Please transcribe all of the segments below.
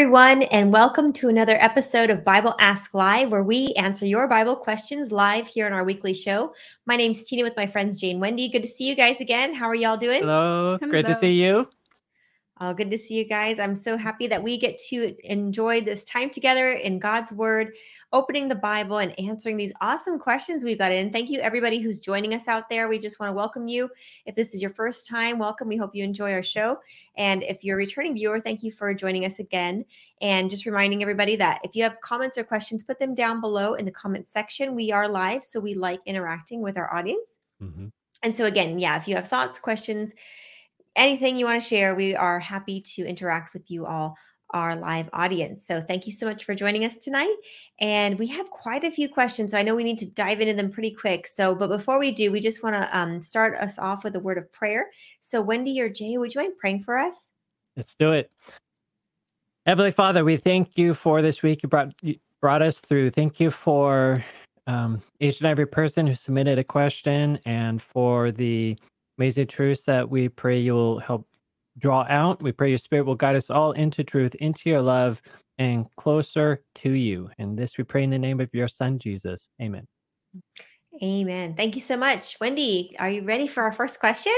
everyone, and welcome to another episode of Bible Ask Live, where we answer your Bible questions live here on our weekly show. My name's Tina with my friends Jane Wendy. Good to see you guys again. How are y'all doing? Hello. Hello. Great to see you. Oh, good to see you guys. I'm so happy that we get to enjoy this time together in God's Word, opening the Bible and answering these awesome questions we've got in. Thank you, everybody who's joining us out there. We just want to welcome you. If this is your first time, welcome. We hope you enjoy our show. And if you're a returning viewer, thank you for joining us again. And just reminding everybody that if you have comments or questions, put them down below in the comments section. We are live, so we like interacting with our audience. Mm-hmm. And so, again, yeah, if you have thoughts, questions, anything you want to share, we are happy to interact with you all, our live audience. So thank you so much for joining us tonight. And we have quite a few questions. So I know we need to dive into them pretty quick. So, but before we do, we just want to um, start us off with a word of prayer. So, Wendy or Jay, would you mind praying for us? Let's do it. Heavenly Father, we thank you for this week you brought you brought us through. Thank you for um, each and every person who submitted a question and for the amazing truths that we pray you will help draw out. We pray your spirit will guide us all into truth, into your love, and closer to you. And this we pray in the name of your son, Jesus. Amen. Amen. Thank you so much. Wendy, are you ready for our first question?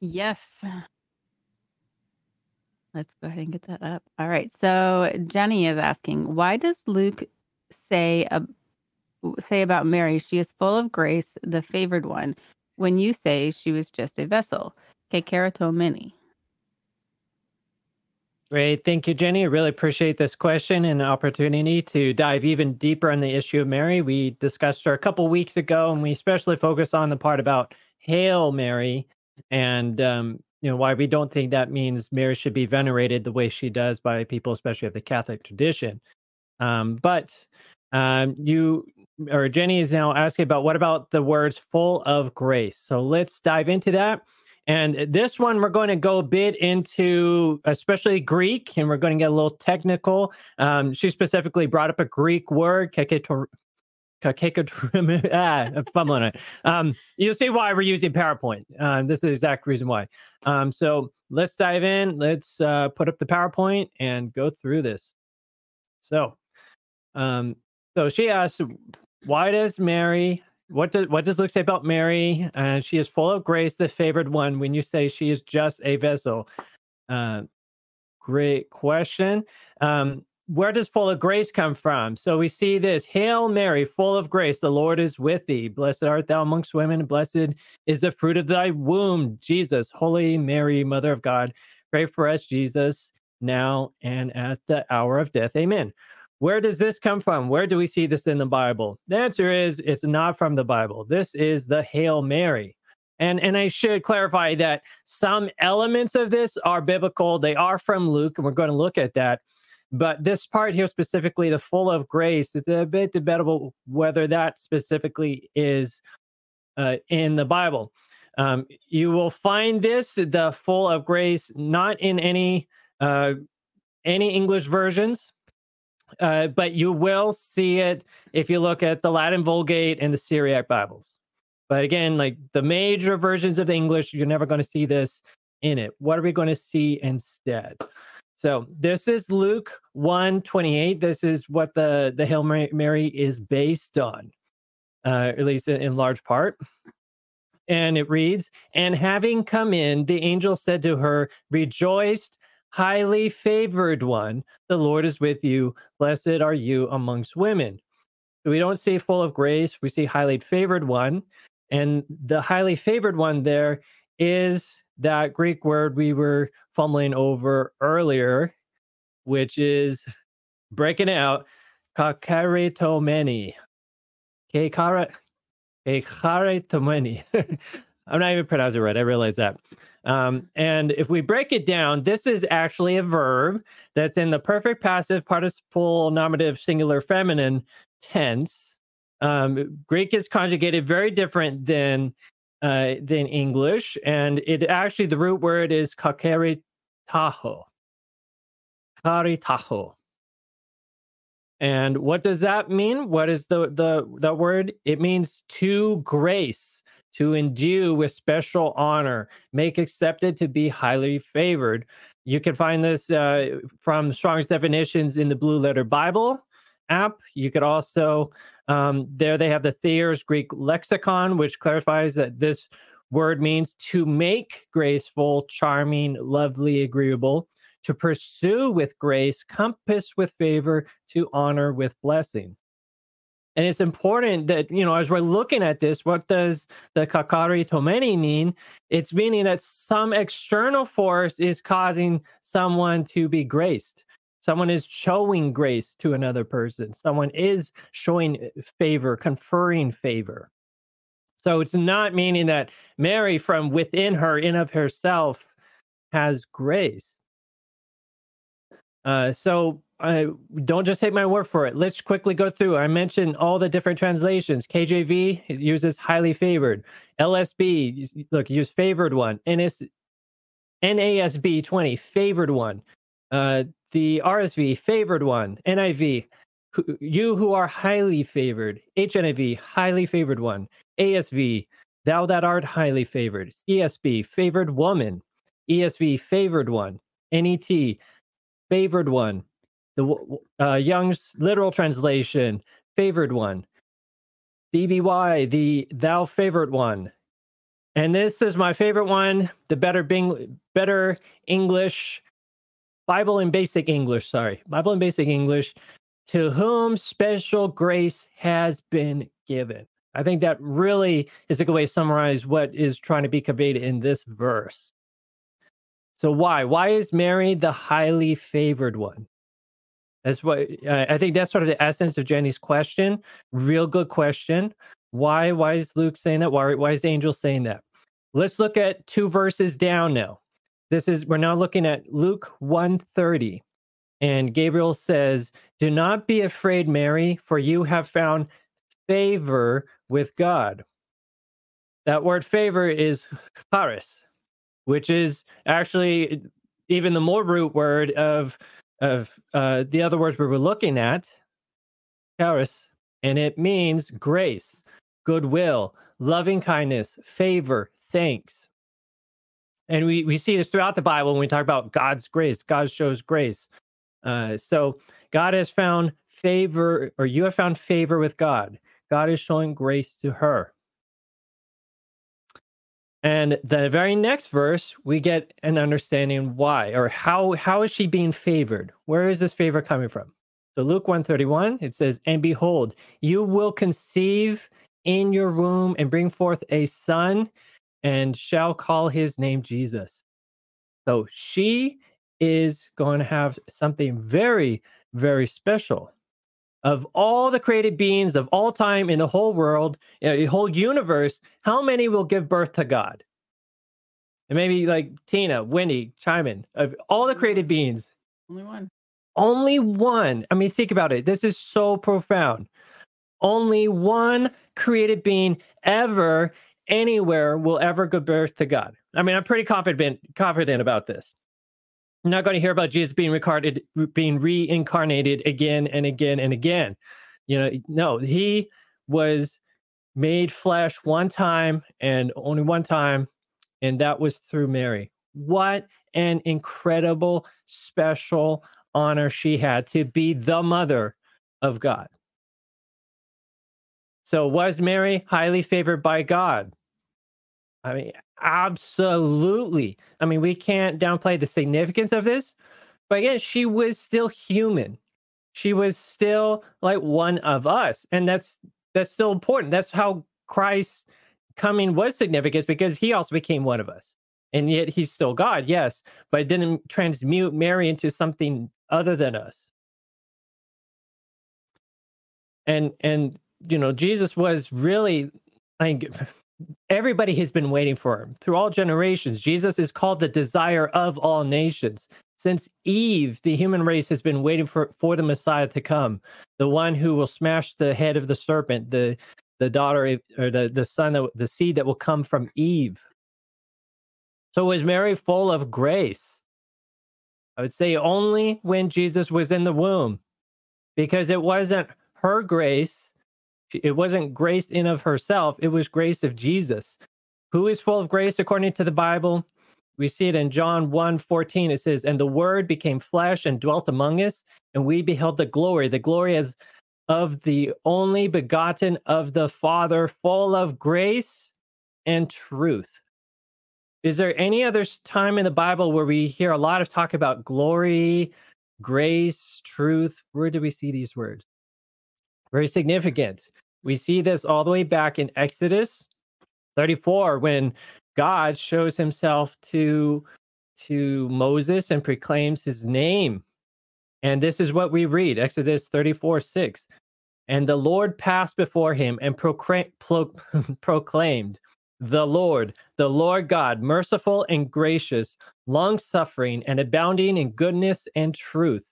Yes. Let's go ahead and get that up. All right. So Jenny is asking, why does Luke say uh, say about Mary, she is full of grace, the favored one, when you say she was just a vessel. Kekerato mini. Great. Thank you, Jenny. I really appreciate this question and opportunity to dive even deeper on the issue of Mary. We discussed her a couple weeks ago, and we especially focus on the part about Hail Mary and um, you know why we don't think that means Mary should be venerated the way she does by people, especially of the Catholic tradition. Um, but um, you or Jenny is now asking about what about the words full of grace. So let's dive into that. And this one, we're going to go a bit into especially Greek, and we're going to get a little technical. Um, she specifically brought up a Greek word, keketor, ah, fumbling it. Um, you'll see why we're using PowerPoint. Um, this is the exact reason why. Um, so let's dive in. Let's uh, put up the PowerPoint and go through this. So, um, so she asks, why does Mary? What does what does Luke say about Mary? Uh, she is full of grace, the favored one. When you say she is just a vessel, uh, great question. Um, where does full of grace come from? So we see this Hail Mary, full of grace, the Lord is with thee. Blessed art thou amongst women, blessed is the fruit of thy womb, Jesus. Holy Mary, Mother of God, pray for us, Jesus, now and at the hour of death. Amen. Where does this come from? Where do we see this in the Bible? The answer is it's not from the Bible. This is the Hail Mary. And, and I should clarify that some elements of this are biblical. They are from Luke, and we're going to look at that. But this part here, specifically, the full of grace, it's a bit debatable whether that specifically is uh, in the Bible. Um, you will find this, the full of grace, not in any uh, any English versions. Uh, but you will see it if you look at the Latin Vulgate and the Syriac Bibles. But again, like the major versions of the English, you're never going to see this in it. What are we going to see instead? So this is Luke 1 28. This is what the, the Hail Mary is based on, uh, at least in, large part. And it reads, And having come in, the angel said to her, Rejoice, highly favored one, the Lord is with you. Blessed are you amongst women. We don't see full of grace, we see highly favored one. And the highly favored one there is that Greek word we were fumbling over earlier, which is breaking out, kakaritomeni. Kakaritomeni. I'm not even pronouncing it right. I realize that. Um, and if we break it down, this is actually a verb that's in the perfect passive participle nominative singular feminine tense. Um, Greek is conjugated very different than uh, than English, and it actually the root word is kakeritaho. Karitaho. And what does that mean? What is the the the word? It means to grace to endue with special honor, make accepted to be highly favored. You can find this uh, from Strong's definitions in the Blue Letter Bible app. You could also, um, there they have the Thayer's Greek lexicon, which clarifies that this word means to make graceful, charming, lovely, agreeable, to pursue with grace, compass with favor, to honor with blessing. And it's important that, you know, as we're looking at this, what does the kakari tomeni mean? It's meaning that some external force is causing someone to be graced. Someone is showing grace to another person. Someone is showing uh, favor, conferring favor. So it's not meaning that Mary, from within her, in of herself, has grace. Uh, so uh, don't just take my word for it. Let's quickly go through. I mentioned all the different translations. KJV uses highly favored. LSB, look, use favored one. NS, NASB 20, favored one. Uh, the RSV, favored one. NIV, you who are highly favored. HNIV, highly favored one. ASV, thou that art highly favored. ESB, favored woman. ESV, favored one. NET, favored one the uh, Young's literal translation, favored one. DBY, the thou favorite one. And this is my favorite one, the better Bing, better English, Bible in basic English, sorry, Bible in basic English, to whom special grace has been given. I think that really is a good way to summarize what is trying to be conveyed in this verse. So, why? Why is Mary the highly favored one? That's what uh, I think. That's sort of the essence of Jenny's question. Real good question. Why? Why is Luke saying that? Why? Why is the angel saying that? Let's look at two verses down now. This is we're now looking at Luke 130. And Gabriel says, Do not be afraid, Mary, for you have found favor with God. That word favor is charis, which is actually even the more root word of of uh, the other words we were looking at, charis, and it means grace, goodwill, loving kindness, favor, thanks. And we, we see this throughout the Bible when we talk about God's grace. God shows grace. Uh, so God has found favor, or you have found favor with God. God is showing grace to her. And the very next verse, we get an understanding why or how how is she being favored? Where is this favor coming from? So Luke 131, it says, And behold, you will conceive in your womb and bring forth a son, and shall call his name Jesus. So she is going to have something very, very special of all the created beings of all time in the whole world, the whole universe, how many will give birth to God? And maybe like Tina, Wendy, chime in. Of all the created beings, only one. Only one. I mean, think about it. This is so profound. Only one created being ever, anywhere, will ever give birth to God. I mean, I'm pretty confident confident about this. I'm not going to hear about Jesus being reincarnated, being reincarnated again and again and again. You know, no, he was made flesh one time and only one time, and that was through Mary. What an incredible, special honor she had to be the mother of God. So, was Mary highly favored by God? I mean, absolutely. I mean, we can't downplay the significance of this, but again, she was still human. She was still like one of us, and that's that's still important. That's how Christ coming was significant because he also became one of us, and yet he's still God, yes, but it didn't transmute Mary into something other than us. And and you know, Jesus was really, I everybody has been waiting for him through all generations. Jesus is called the desire of all nations. Since Eve, the human race has been waiting for, for the Messiah to come, the one who will smash the head of the serpent, the the daughter or the, the son of the seed that will come from Eve. So was Mary full of grace? I would say only when Jesus was in the womb, because it wasn't her grace it wasn't grace in of herself, it was grace of Jesus. Who is full of grace according to the Bible? We see it in John 1 14. It says, And the word became flesh and dwelt among us, and we beheld the glory, the glory as of the only begotten of the Father, full of grace and truth. Is there any other time in the Bible where we hear a lot of talk about glory, grace, truth? Where do we see these words? Very significant. We see this all the way back in Exodus 34 when God shows himself to to Moses and proclaims his name. And this is what we read Exodus 34 6. And the Lord passed before him and procra- pro- proclaimed, The Lord, the Lord God, merciful and gracious, long suffering and abounding in goodness and truth.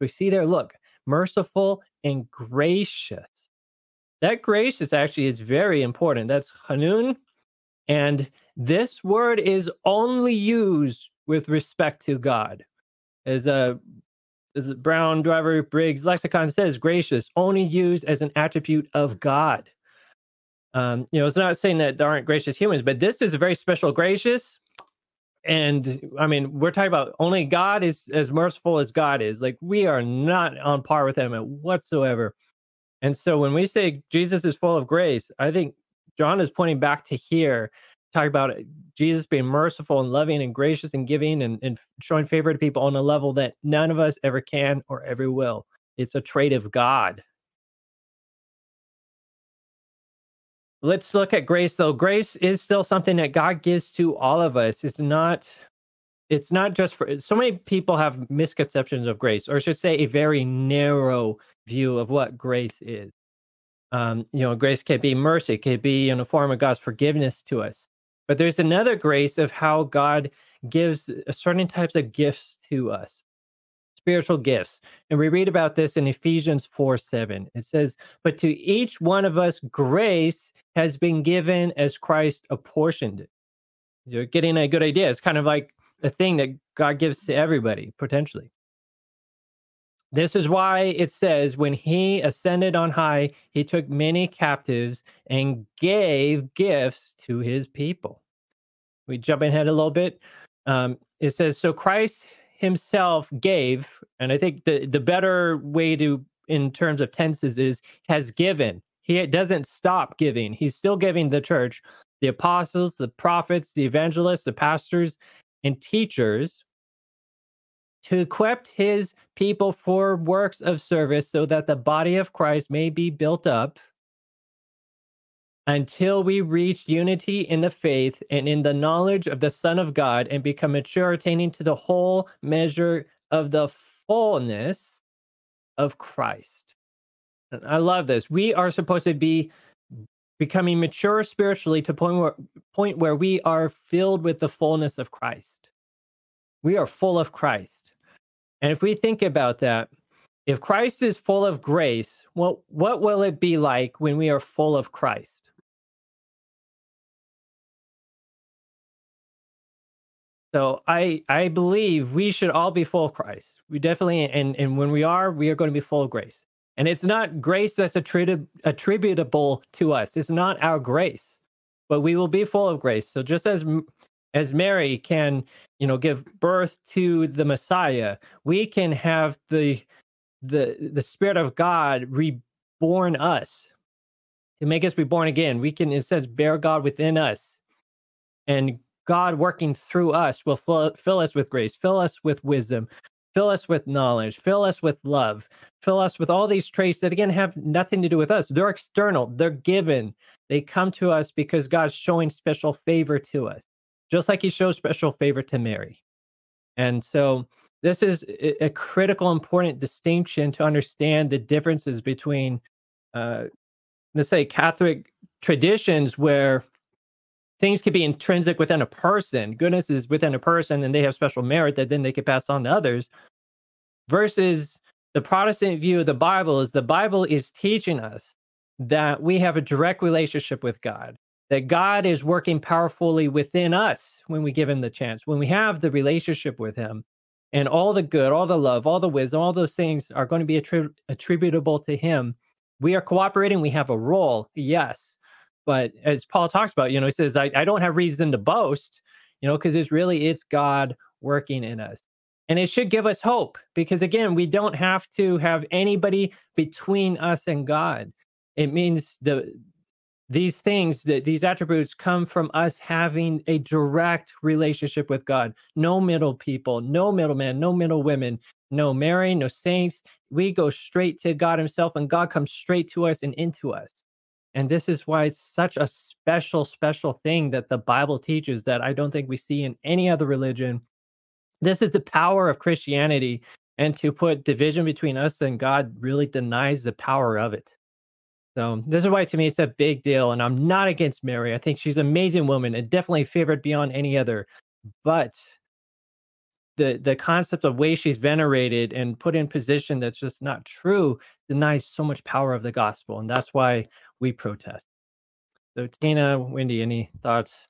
We see there, look, merciful and gracious. That gracious actually is very important. That's Hanun. And this word is only used with respect to God. As a as a Brown Driver Briggs lexicon says, gracious only used as an attribute of God. Um, you know, it's not saying that there aren't gracious humans, but this is a very special gracious. And I mean, we're talking about only God is as merciful as God is. Like we are not on par with him whatsoever. And so when we say Jesus is full of grace, I think John is pointing back to here, talking about Jesus being merciful and loving and gracious and giving and, and showing favor to people on a level that none of us ever can or ever will. It's a trait of God. Let's look at grace though. Grace is still something that God gives to all of us. It's not it's not just for so many people have misconceptions of grace or should say a very narrow view of what grace is. Um, you know, grace can be mercy, can be in the form of God's forgiveness to us. But there's another grace of how God gives uh, certain types of gifts to us, spiritual gifts. And we read about this in Ephesians 4 7. It says, But to each one of us, grace has been given as Christ apportioned it. You're getting a good idea. It's kind of like a thing that God gives to everybody, potentially. This is why it says, when he ascended on high, he took many captives and gave gifts to his people. We jump ahead a little bit. Um, it says, so Christ himself gave, and I think the, the better way to, in terms of tenses, is has given. He doesn't stop giving. He's still giving the church, the apostles, the prophets, the evangelists, the pastors, and teachers to equip his people for works of service so that the body of Christ may be built up until we reach unity in the faith and in the knowledge of the Son of God and become mature, attaining to the whole measure of the fullness of Christ. I love this. We are supposed to be becoming mature spiritually to point where, point where we are filled with the fullness of Christ. We are full of Christ. And if we think about that, if Christ is full of grace, well, what will it be like when we are full of Christ? So I I believe we should all be full of Christ. We definitely and and when we are, we are going to be full of grace. And it's not grace that's attributable attributable to us. It's not our grace, but we will be full of grace. So just as as Mary can, you know, give birth to the Messiah, we can have the the the Spirit of God reborn us to make us be born again. We can, it says, bear God within us, and God working through us will fill, fill us with grace, fill us with wisdom, fill us with knowledge, fill us with love, fill us with all these traits that again have nothing to do with us. They're external, they're given. They come to us because God's showing special favor to us just like he shows special favor to Mary. And so this is a critical, important distinction to understand the differences between, uh, let's say, Catholic traditions where things could be intrinsic within a person, goodness is within a person, and they have special merit that then they could pass on to others, versus the Protestant view of the Bible is the Bible is teaching us that we have a direct relationship with God that God is working powerfully within us when we give him the chance, when we have the relationship with him. And all the good, all the love, all the wisdom, all those things are going to be attri- attributable to him. We are cooperating, we have a role, yes. But as Paul talks about, you know, he says, I, I don't have reason to boast. you know, because it's really it's God working in us. And it should give us hope because again, we don't have to have anybody between us and God. It means the these things that these attributes come from us having a direct relationship with God. No middle people, no middleman, no middle women, no Mary, no saints. We go straight to God Himself, and God comes straight to us and into us. And this is why it's such a special, special thing that the Bible teaches that I don't think we see in any other religion. This is the power of Christianity. And to put division between us and God really denies the power of it. So this is why to me it's a big deal. And I'm not against Mary. I think she's an amazing woman and definitely favored beyond any other. But the the concept of way she's venerated and put in position that's just not true denies so much power of the gospel. And that's why we protest. So Tina, Wendy, any thoughts?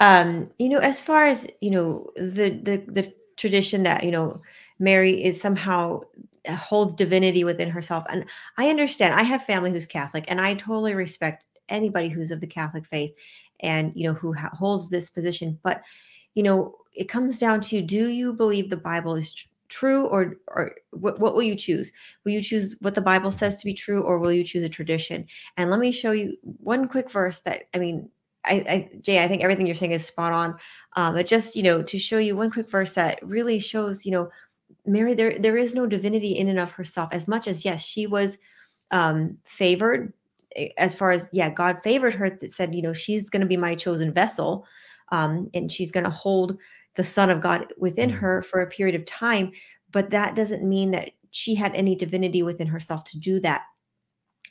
Um, you know, as far as, you know, the the the tradition that, you know, Mary is somehow uh, holds divinity within herself. And I understand. I have family who's Catholic, and I totally respect anybody who's of the Catholic faith, and you know who ha- holds this position. But you know, it comes down to: Do you believe the Bible is true, or or what, what will you choose? Will you choose what the Bible says to be true, or will you choose a tradition? And let me show you one quick verse that I mean. I, I, Jay, I think everything you're saying is spot on. Um, but just you know, to show you one quick verse that really shows, you know, Mary, there there is no divinity in and of herself. As much as yes, she was um, favored, eh, as far as yeah, God favored her. That said, you know, she's going to be my chosen vessel, um, and she's going to hold the Son of God within mm. her for a period of time. But that doesn't mean that she had any divinity within herself to do that.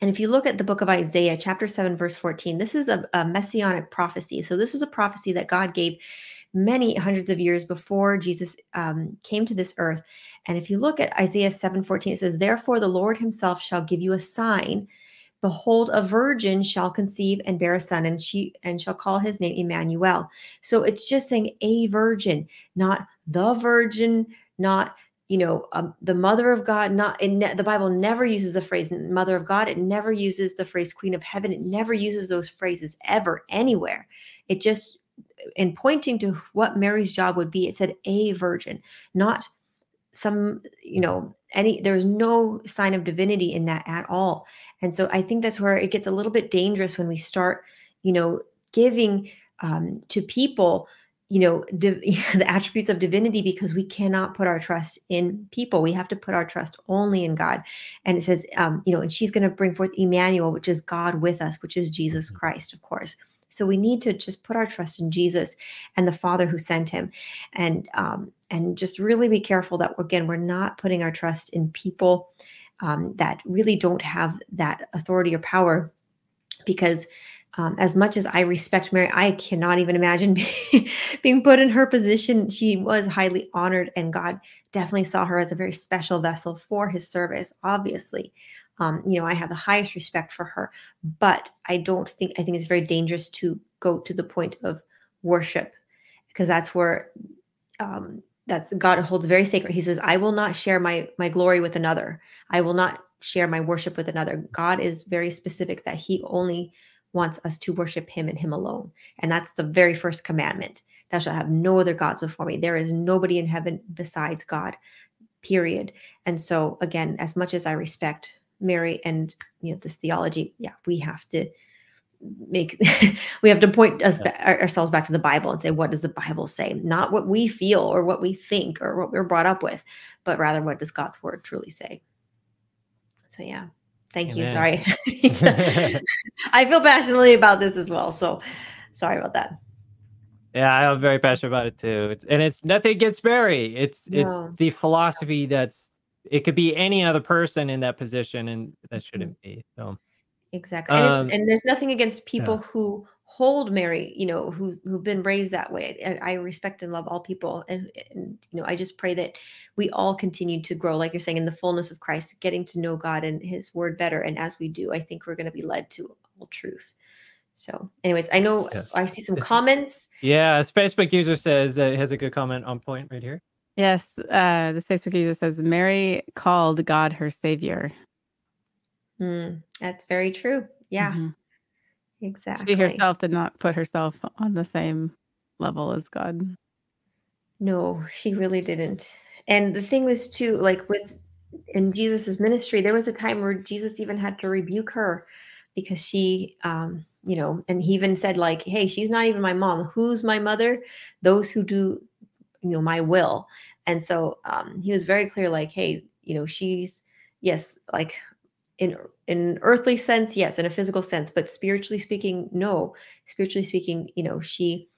And if you look at the book of Isaiah, chapter 7, verse 14, this is a, a messianic prophecy. So, this is a prophecy that God gave many hundreds of years before Jesus um, came to this earth. And if you look at Isaiah 7:14, it says, Therefore the Lord himself shall give you a sign. Behold, a virgin shall conceive and bear a son, and she and shall call his name Emmanuel. So it's just saying a virgin, not the virgin, not you know um, the mother of god not ne- the bible never uses the phrase mother of god. It never uses the phrase queen of heaven. It never uses those phrases ever anywhere. It just in pointing to what Mary's job would be, it said a virgin, not some, you know, any, there's no sign of divinity in that at all. And so I think that's where it gets a little bit dangerous when we start, you know, giving um, to people, you know, div- the attributes of divinity because we cannot put our trust in people. We have to put our trust only in God. And it says, um, you know, and she's going to bring forth Emmanuel, which is God with us, which is Jesus mm-hmm. Christ, of course. So we need to just put our trust in Jesus and the Father who sent him, and um, and just really be careful that again we're not putting our trust in people um, that really don't have that authority or power, because. Um, as much as I respect Mary, I cannot even imagine being put in her position. She was highly honored, and God definitely saw her as a very special vessel for his service, obviously. Um, you know, I have the highest respect for her, but I don't think I think it's very dangerous to go to the point of worship because that's where um, that's God holds very sacred. He says, "I will not share my my glory with another. I will not share my worship with another." God is very specific that He only wants us to worship Him and Him alone, and that's the very first commandment. Thou shalt have no other gods before me. There is nobody in heaven besides God. Period. And so, again, as much as I respect Mary and you know this theology, yeah, we have to make we have to point us yeah. ourselves back to the Bible and say what does the Bible say, not what we feel or what we think or what we're brought up with, but rather what does God's word truly say. So yeah. Thank Amen. you. Sorry. I feel passionately about this as well. So sorry about that. Yeah, I'm very passionate about it too. It's, and it's nothing gets buried It's no. it's the philosophy that's it could be any other person in that position, and that mm-hmm. shouldn't be. So exactly, and, um, and there's nothing against people yeah. who hold Mary, you know, who who've been raised that way. And I respect and love all people, and, and you know, I just pray that we all continue to grow, like you're saying, in the fullness of Christ, getting to know God and His Word better. And as we do, I think we're going to be led to all truth. So, anyways, I know yes. I see some comments. Yeah, a Facebook user says uh, has a good comment on point right here. Yes, uh, the Facebook user says Mary called God her savior. Mm, that's very true. Yeah. Mm-hmm. Exactly. She herself did not put herself on the same level as God. No, she really didn't. And the thing was too, like with in Jesus's ministry, there was a time where Jesus even had to rebuke her because she um, you know, and he even said, like, hey, she's not even my mom. Who's my mother? Those who do, you know, my will. And so um he was very clear, like, hey, you know, she's yes, like in in earthly sense, yes, in a physical sense, but spiritually speaking, no. Spiritually speaking, you know, she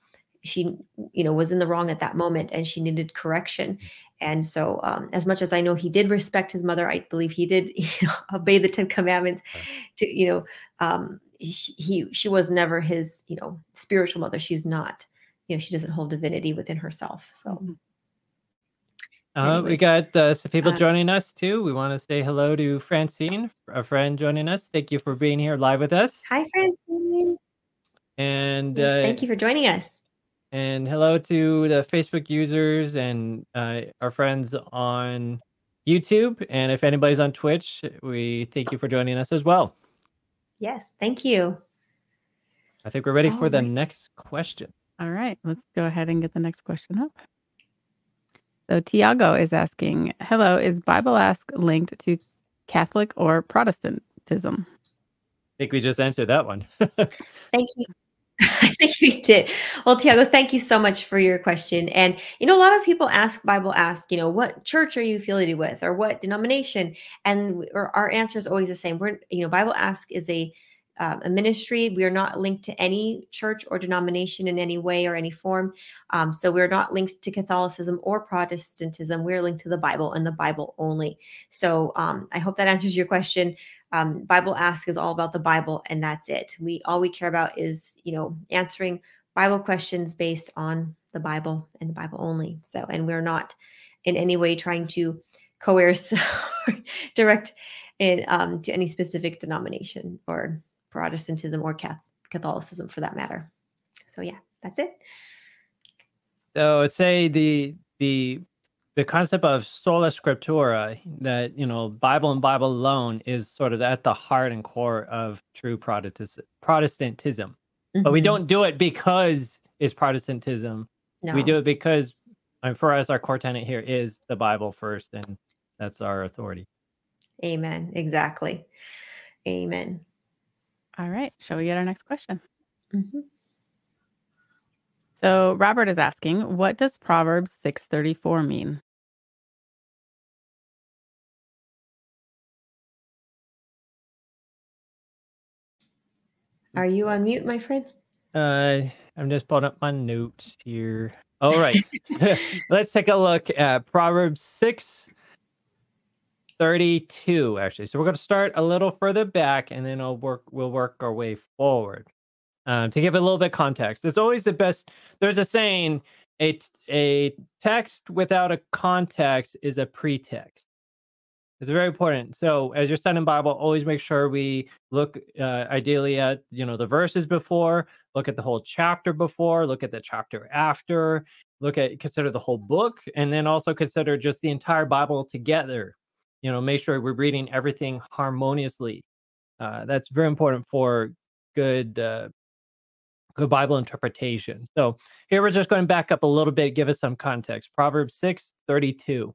she you know was in the wrong at that moment and she needed correction and so um, as much as i know he did respect his mother i believe he did you know, obey the 10 commandments to you know um, he, he she was never his you know spiritual mother she's not you know she doesn't hold divinity within herself so Mm-hmm. Uh, we got uh, some people uh, joining us too. We want to say hello to Francine, a friend joining us. Thank you for being here live with us. hi francine And yes, uh, thank you for joining us and hello to the Facebook users and uh, our friends on YouTube. And if anybody's on Twitch, we thank you for joining us as well. yes thank you I think we're ready for the next question. All right, let's go ahead and get the next question up. So Tiago is asking, "Hello, is Bible Ask linked to Catholic or Protestantism?" I think we just answered that one. Thank you. I think we did. Well, Tiago, thank you so much for your question. And you know, a lot of people ask Bible ask, you know, what church are you affiliated with, or what denomination? And w- or our answer is always the same. We're, you know, Bible ask is a um, a ministry. We are not linked to any church or denomination in any way or any form. Um, so we're not linked to Catholicism or Protestantism. We're linked to the Bible and the Bible only. So um, I hope that answers your question um, bible ask is all about the bible and that's it we all we care about is you know answering bible questions based on the bible and the bible only so and we're not in any way trying to coerce or direct it um, to any specific denomination or protestantism or catholicism for that matter so yeah that's it So I'd say the the the concept of sola scriptura, that you know, Bible and Bible alone, is sort of at the heart and core of true Protestant Protestantism. But we Mhm. don't do it because it's Protestantism. no. We do it because, and for us, our core tenet here is the Bible first, and that's our authority. amen exactly amen All right, shall we get our next question? Mhm. So Robert is asking, "What does Proverbs 6:34 mean?" are you on mute my friend Uh, I'm just pulling up my notes here. All right, let's take a look at Proverbs six thirty-two. Actually, so we're going to start a little further back, and then I'll work. We'll work our way forward. Um, to give a little bit of context, there's always the best. There's a saying: a a text without a context is a pretext. It's very important. So, as you're studying Bible, always make sure we look uh, ideally at you know the verses before, look at the whole chapter before, look at the chapter after, look at consider the whole book, and then also consider just the entire Bible together. You know, make sure we're reading everything harmoniously. Uh, that's very important for good uh, good Bible interpretation. So here we're just going to back up a little bit, give us some context. Proverbs six thirty two,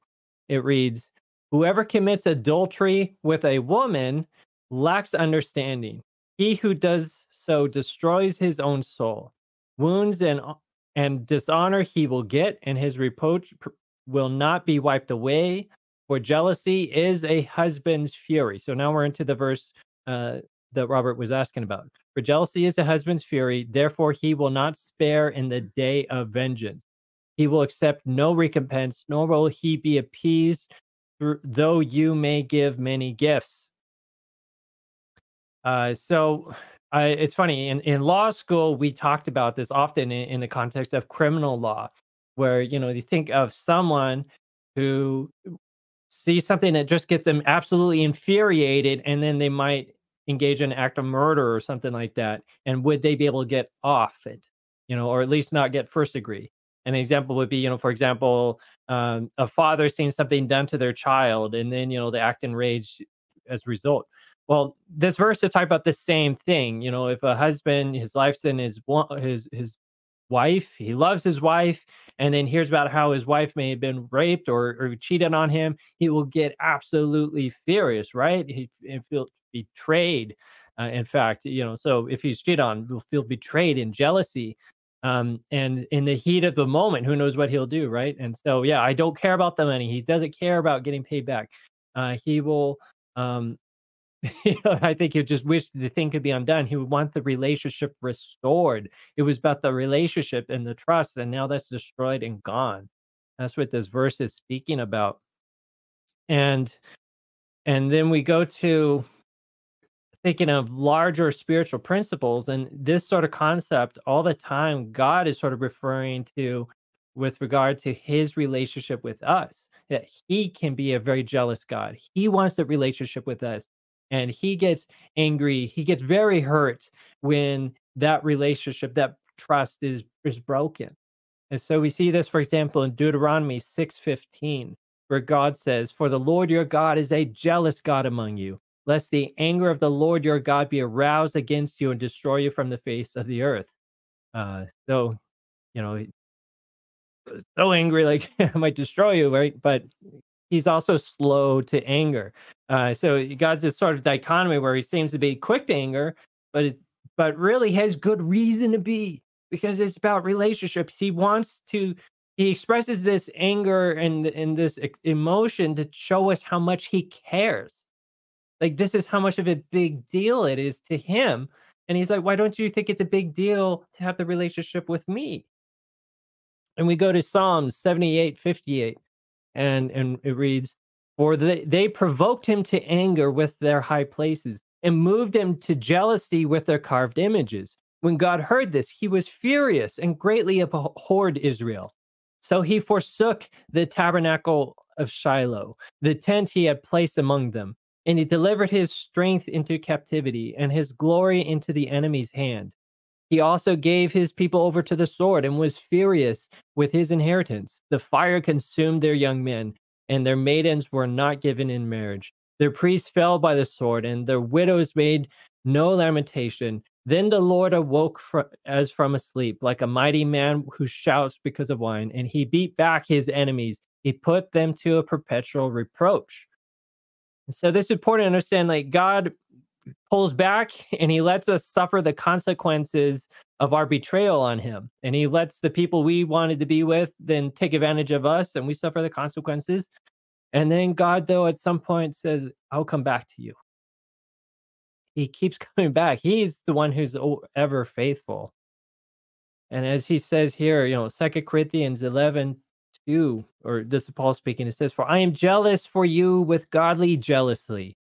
it reads. Whoever commits adultery with a woman lacks understanding. He who does so destroys his own soul. Wounds and and dishonor he will get, and his reproach pr- will not be wiped away. For jealousy is a husband's fury. So now we're into the verse uh, that Robert was asking about. For jealousy is a husband's fury, therefore he will not spare in the day of vengeance. He will accept no recompense, nor will he be appeased though you may give many gifts. Uh, so it's funny in, in law school we talked about this often in, in the context of criminal law, where you know you think of someone who sees something that just gets them absolutely infuriated, and then they might engage in an act of murder or something like that, and would they be able to get off it, you know, or at least not get first degree? An example would be, you know, for example, um, a father seeing something done to their child, and then you know they act enraged as a result. Well, this verse is talking about the same thing. You know, if a husband, his life's in his his his wife, he loves his wife, and then hears about how his wife may have been raped or, or cheated on him, he will get absolutely furious, right? He, he feel betrayed. Uh, in fact, you know, so if he's cheated on, he'll feel betrayed in jealousy. Um, and in the heat of the moment, who knows what he'll do, right? And so, yeah, I don't care about the money. He doesn't care about getting paid back. Uh, he will um, you know, I think he just wished the thing could be undone. He would want the relationship restored. It was about the relationship and the trust, and now that's destroyed and gone. That's what this verse is speaking about. And and then we go to thinking of larger spiritual principles and this sort of concept all the time god is sort of referring to with regard to his relationship with us that he can be a very jealous god he wants a relationship with us and he gets angry he gets very hurt when that relationship that trust is is broken. And so we see this for example in deuteronomy 6:15 where god says for the lord your god is a jealous god among you lest the anger of the lord your god be aroused against you and destroy you from the face of the earth. Uh so you know so angry like i might destroy you right? But he's also slow to anger. Uh, so God's this sort of dichotomy where he seems to be quick to anger, but it, but really has good reason to be because it's about relationships. He wants to. He expresses this anger and and this emotion to show us how much he cares. Like this is how much of a big deal it is to him. And he's like, why don't you think it's a big deal to have the relationship with me? And we go to Psalms 78, 58 and and it reads for they, they provoked him to anger with their high places and moved him to jealousy with their carved images. When god heard this he was furious and greatly abhorred israel. So he forsook the tabernacle of shiloh the tent he had placed among them and he delivered his strength into captivity and his glory into the enemy's hand he also gave his people over to the sword and was furious with his inheritance. The fire consumed their young men, and their maidens were not given in marriage. Their priests fell by the sword, and their widows made no lamentation. Then the Lord awoke as from a sleep, like a mighty man who shouts because of wine, and he beat back his enemies. He put them to a perpetual reproach. And so this is important to understand like God pulls back and he lets us suffer the consequences of our betrayal on him. And he lets the people we wanted to be with then take advantage of us and we suffer the consequences. And then God, though, at some point says, I'll come back to you. He keeps coming back. He's the one who's ever faithful. And as he says here, you know, Second Corinthians 11, 2, or this is Paul speaking, it says, For I am jealous for you with godly jealousy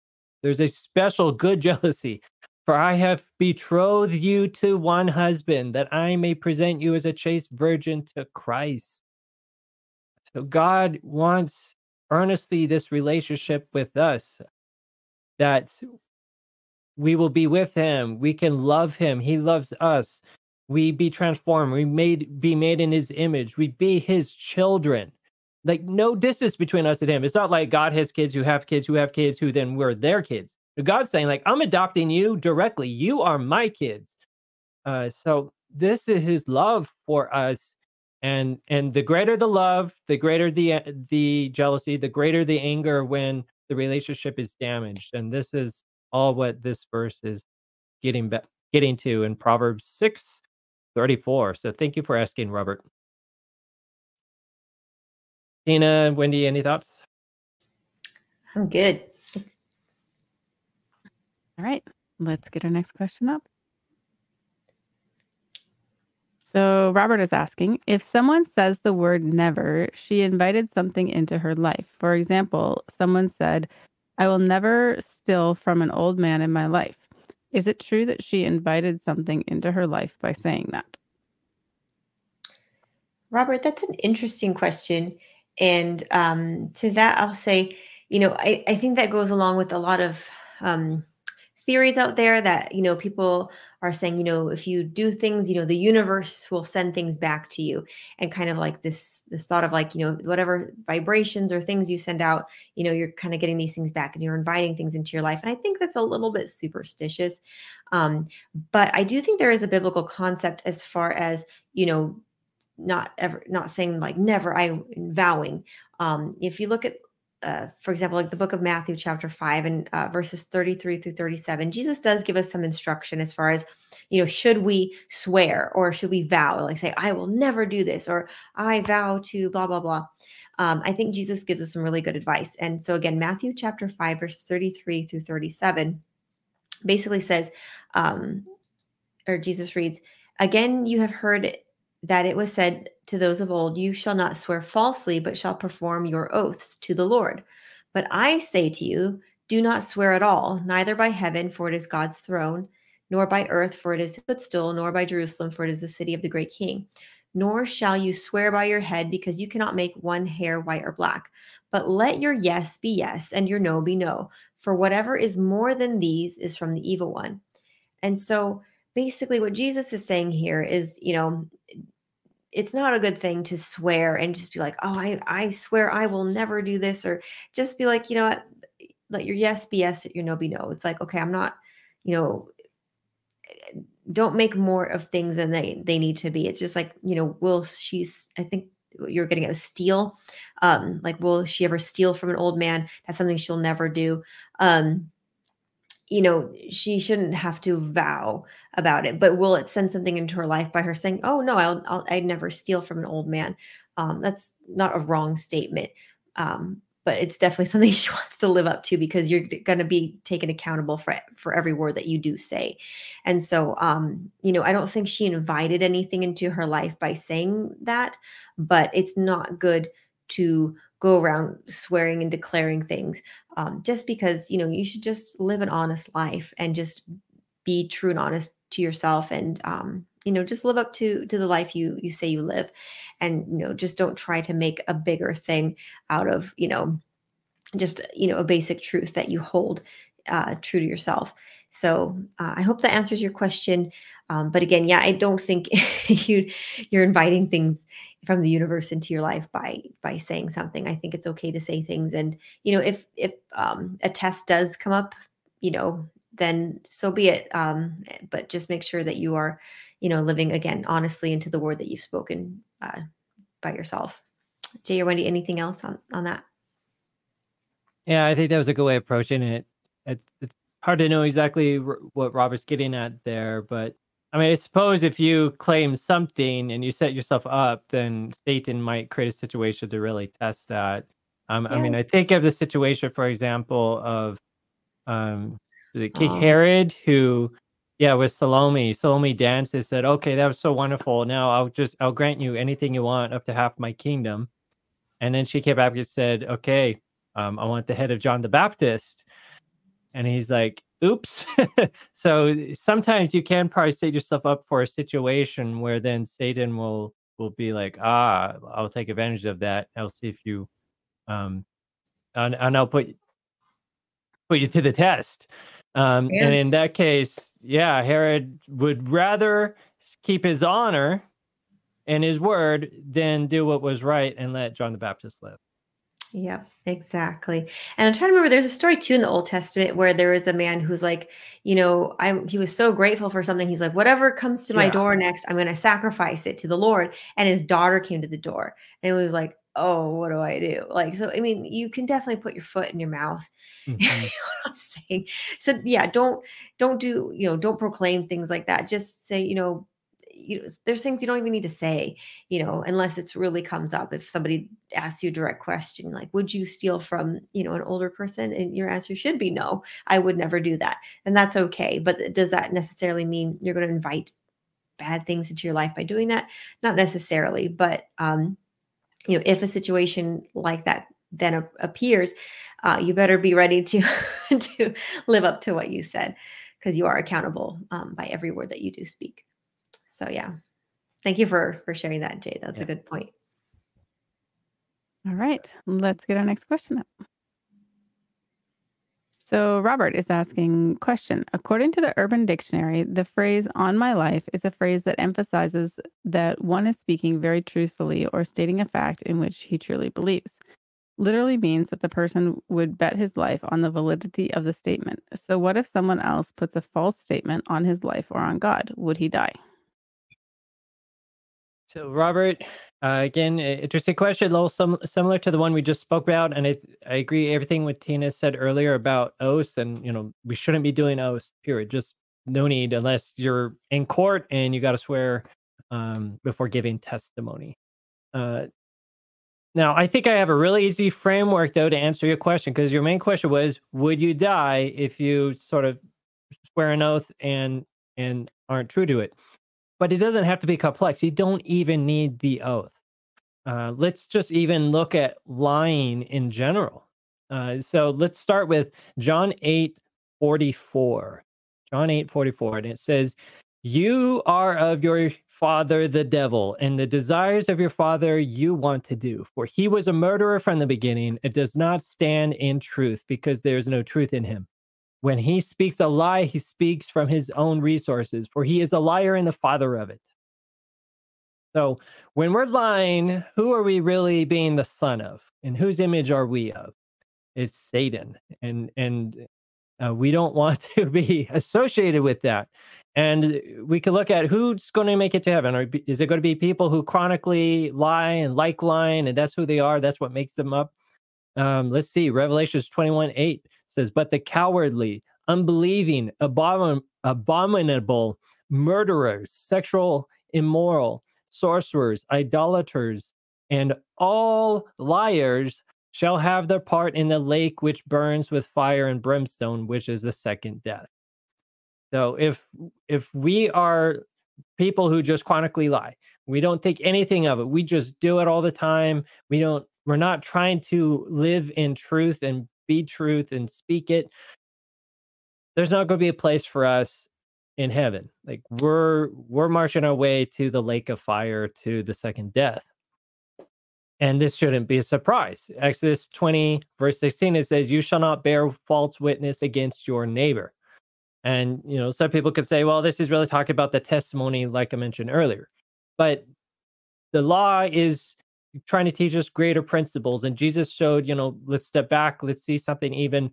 there's a special good jealousy. For I have betrothed you to one husband, that I may present you as a chaste virgin to Christ. So God wants earnestly this relationship with us, that we will be with him. We can love him. He loves us. We be transformed. We made be made in his image. We be his children like no distance between us and him. It's not like God has kids who have kids who have kids who then we're their kids. God's saying like I'm adopting you directly. You are my kids. Uh, so this is His love for us, and and the greater the love, the greater the the jealousy, the greater the anger when the relationship is damaged. And this is all what this verse is getting be- getting to in Proverbs six thirty four. So thank you for asking, Robert. Tina, Wendy, any thoughts? I'm good. All right, let's get our next question up. So, Robert is asking if someone says the word never, she invited something into her life. For example, someone said, I will never steal from an old man in my life. Is it true that she invited something into her life by saying that? Robert, that's an interesting question. And um, to that, I'll say, you know, I, I think that goes along with a lot of um, theories out there that you know people are saying you know if you do things you know the universe will send things back to you. And kind of like this this thought of like you know whatever vibrations or things you send out you know you're kind of getting these things back and you're inviting things into your life. And i think that's a little bit superstitious. Um, but i do think there is a biblical concept as far as you know not ever not saying like never i vowing um if you look at uh, for example, like the book of Matthew, chapter 5, and uh, verses 33 through 37, Jesus does give us some instruction as far as, you know, should we swear or should we vow? Like say, I will never do this, or I vow to blah, blah, blah. Um, I think Jesus gives us some really good advice. And so, again, Matthew chapter 5, verse 33 through 37 basically says, um, or Jesus reads, Again, you have heard that it was said to those of old, You shall not swear falsely, but shall perform your oaths to the Lord. But I say to you, do not swear at all, neither by heaven, for it is God's throne, nor by earth, for it is his footstool, nor by Jerusalem, for it is the city of the great king. Nor shall you swear by your head, because you cannot make one hair white or black. But let your yes be yes, and your no be no. For whatever is more than these is from the evil one. And so basically, what Jesus is saying here is, you know, it's not a good thing to swear and just be like, oh, I, I swear I will never do this, or just be like, you know what, let your yes be yes, your no be no. It's like, okay, I'm not, you know, don't make more of things than they they need to be. It's just like, you know, will she's I think you're getting a steal. Um, like will she ever steal from an old man? That's something she'll never do. Um, you know, she shouldn't have to vow about it, but will it send something into her life by her saying, "Oh no, I'll, I'll I'd never steal from an old man"? Um, that's not a wrong statement, um, but it's definitely something she wants to live up to because you're going to be taken accountable for for every word that you do say. And so, um, you know, I don't think she invited anything into her life by saying that, but it's not good to go around swearing and declaring things um, just because you know you should just live an honest life and just be true and honest to yourself and um, you know just live up to to the life you you say you live. And you know just don't try to make a bigger thing out of you know just you know a basic truth that you hold uh, true to yourself so uh, i hope that answers your question um, but again yeah i don't think you you're inviting things from the universe into your life by by saying something. I think it's okay to say things and you know if if um, a test does come up you know then so be it um, but just make sure that you are you know living again honestly into the word that you've spoken uh, by yourself. Jay or wendy anything else on on that? Yeah i think that was a good way of approaching it, it it's hard to know exactly what robert's getting at there but I mean, I suppose if you claim something and you set yourself up, then Satan might create a situation to really test that. Um, yeah. I mean, I think of the situation, for example, of um, the King oh. Herod, who, yeah, with Salome. Salome danced and said, "Okay, that was so wonderful. Now I'll just I'll grant you anything you want, up to half my kingdom." And then she came back and said, "Okay, um, I want the head of John the Baptist." And he's like, oops. so sometimes you can probably set yourself up for a situation where then Satan will will be like, ah, I'll take advantage of that. I'll see if you um and, and I'll put put you to the test. Um yeah. and in that case, yeah, Herod would rather keep his honor and his word than do what was right and let John the Baptist live. Yeah, exactly. And I'm trying to remember there's a story too in the Old Testament where there is a man who's like, you know, I he was so grateful for something. He's like, whatever comes to my yeah. door next, I'm going to sacrifice it to the Lord. And his daughter came to the door and it was like, oh, what do I do? Like, so I mean, you can definitely put your foot in your mouth. Mm-hmm. you know what I'm saying? So yeah, don't don't do, you know, don't proclaim things like that. Just say, you know, you know, there's things you don't even need to say, you know, unless it's really comes up. If somebody asks you a direct question, like, would you steal from, you know, an older person? And your answer should be no, I would never do that. And that's okay. But does that necessarily mean you're going to invite bad things into your life by doing that? Not necessarily. But, um, you know, if a situation like that then a- appears, uh, you better be ready to to live up to what you said because you are accountable um, by every word that you do speak. So yeah. Thank you for for sharing that, Jay. That's yeah. a good point. All right. Let's get our next question up. So Robert is asking question. According to the Urban Dictionary, the phrase on my life is a phrase that emphasizes that one is speaking very truthfully or stating a fact in which he truly believes. Literally means that the person would bet his life on the validity of the statement. So what if someone else puts a false statement on his life or on God? Would he die? So, Robert, uh, again, interesting question, a little sim- similar to the one we just spoke about, and I, I agree everything what Tina said earlier about oaths, and you know we shouldn't be doing oaths. Period. Just no need unless you're in court and you got to swear um, before giving testimony. Uh, now, I think I have a really easy framework though to answer your question because your main question was, would you die if you sort of swear an oath and and aren't true to it? But it doesn't have to be complex. You don't even need the oath. Uh, let's just even look at lying in general. Uh, so let's start with John 8 44. John 8 44. And it says, You are of your father, the devil, and the desires of your father you want to do. For he was a murderer from the beginning. It does not stand in truth because there is no truth in him. When he speaks a lie, he speaks from his own resources, for he is a liar and the father of it. So when we're lying, who are we really being the son of? And whose image are we of? It's Satan. And and uh, we don't want to be associated with that. And we can look at who's going to make it to heaven. Or is it going to be people who chronically lie and like lying, and that's who they are? That's what makes them up. Um, let's see, Revelations 21 8 says, But the cowardly, unbelieving, abomin- abominable, murderers, sexual immoral, sorcerers, idolaters, and all liars shall have their part in the lake which burns with fire and brimstone, which is the second death. So if if we are people who just chronically lie, we don't think anything of it. We just do it all the time. We don't we're not trying to live in truth and be truth and speak it. There's not going to be a place for us in heaven. Like we're we're marching our way to the lake of fire to the second death. And this shouldn't be a surprise. Exodus 20, verse 16, it says, You shall not bear false witness against your neighbor. And, you know, some people could say, well, this is really talking about the testimony, like I mentioned earlier. But the law is trying to teach us greater principles. And Jesus showed, you know, let's step back, let's see something even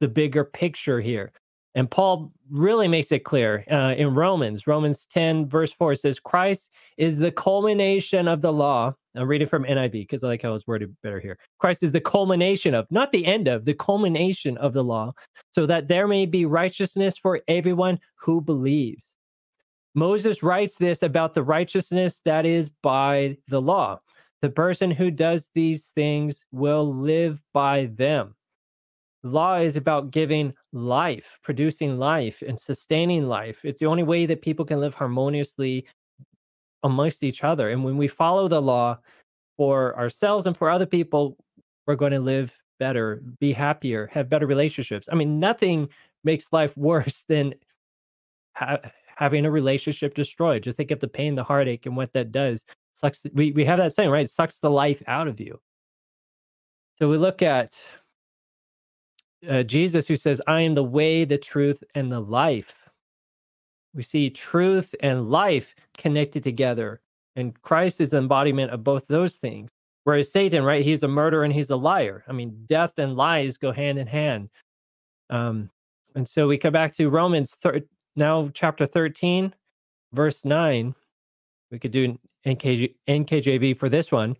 the bigger picture here. And Paul really makes it clear uh, in Romans, Romans 10, verse 4 says, Christ is the culmination of the law. I'm reading from NIV because I like how it's worded better here. Christ is the culmination of, not the end of, the culmination of the law, so that there may be righteousness for everyone who believes. Moses writes this about the righteousness that is by the law. The person who does these things will live by them. Law is about giving life, producing life, and sustaining life. It's the only way that people can live harmoniously amongst each other. And when we follow the law for ourselves and for other people, we're going to live better, be happier, have better relationships. I mean, nothing makes life worse than ha- having a relationship destroyed. Just think of the pain, the heartache, and what that does. Sucks. We we have that saying, right? It sucks the life out of you. So we look at uh, Jesus, who says, "I am the way, the truth, and the life." We see truth and life connected together, and Christ is the embodiment of both those things. Whereas Satan, right? He's a murderer and he's a liar. I mean, death and lies go hand in hand. Um, and so we come back to Romans thir- now chapter 13, verse 9. We could do NKJ, NKJV for this one.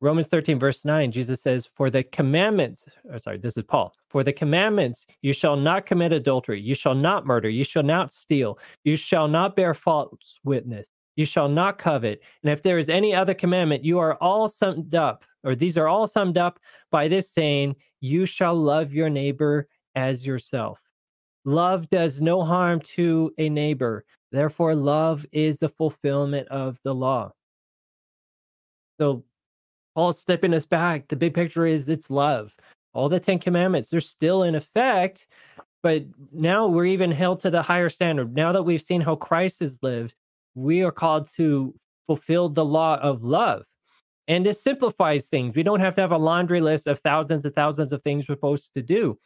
Romans 13, verse 9, Jesus says, For the commandments, or sorry, this is Paul, for the commandments, you shall not commit adultery, you shall not murder, you shall not steal, you shall not bear false witness, you shall not covet. And if there is any other commandment, you are all summed up, or these are all summed up by this saying, You shall love your neighbor as yourself. Love does no harm to a neighbor. Therefore, love is the fulfillment of the law. So, Paul's stepping us back. The big picture is it's love. All the Ten Commandments, they're still in effect, but now we're even held to the higher standard. Now that we've seen how Christ has lived, we are called to fulfill the law of love. And this simplifies things. We don't have to have a laundry list of thousands and thousands of things we're supposed to do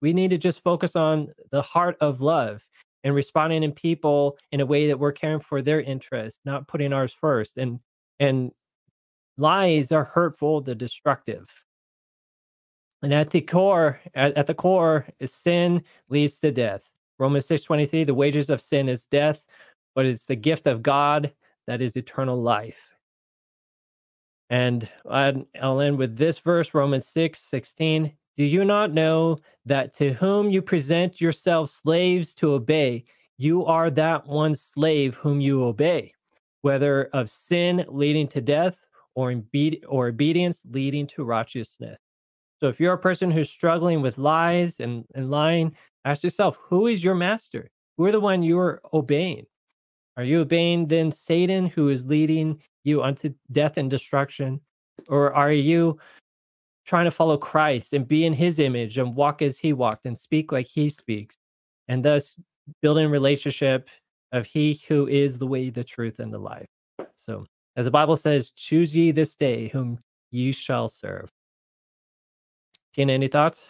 We need to just focus on the heart of love and responding in people in a way that we're caring for their interests, not putting ours first. And and lies are hurtful, they're destructive. And at the core, at, at the core, is sin leads to death. Romans 6:23, the wages of sin is death, but it's the gift of God that is eternal life. And I'll end with this verse, Romans 6 16. Do you not know that to whom you present yourselves slaves to obey, you are that one slave whom you obey, whether of sin leading to death or, obe- or obedience leading to righteousness? So if you're a person who's struggling with lies and, and lying, ask yourself, who is your master? Who are the one you're obeying? Are you obeying then Satan who is leading you unto death and destruction? Or are you trying to follow Christ and be in his image and walk as he walked and speak like he speaks? And thus building relationship of he who is the way, the truth, and the life. So as the Bible says, choose ye this day whom ye shall serve. Tina, any thoughts?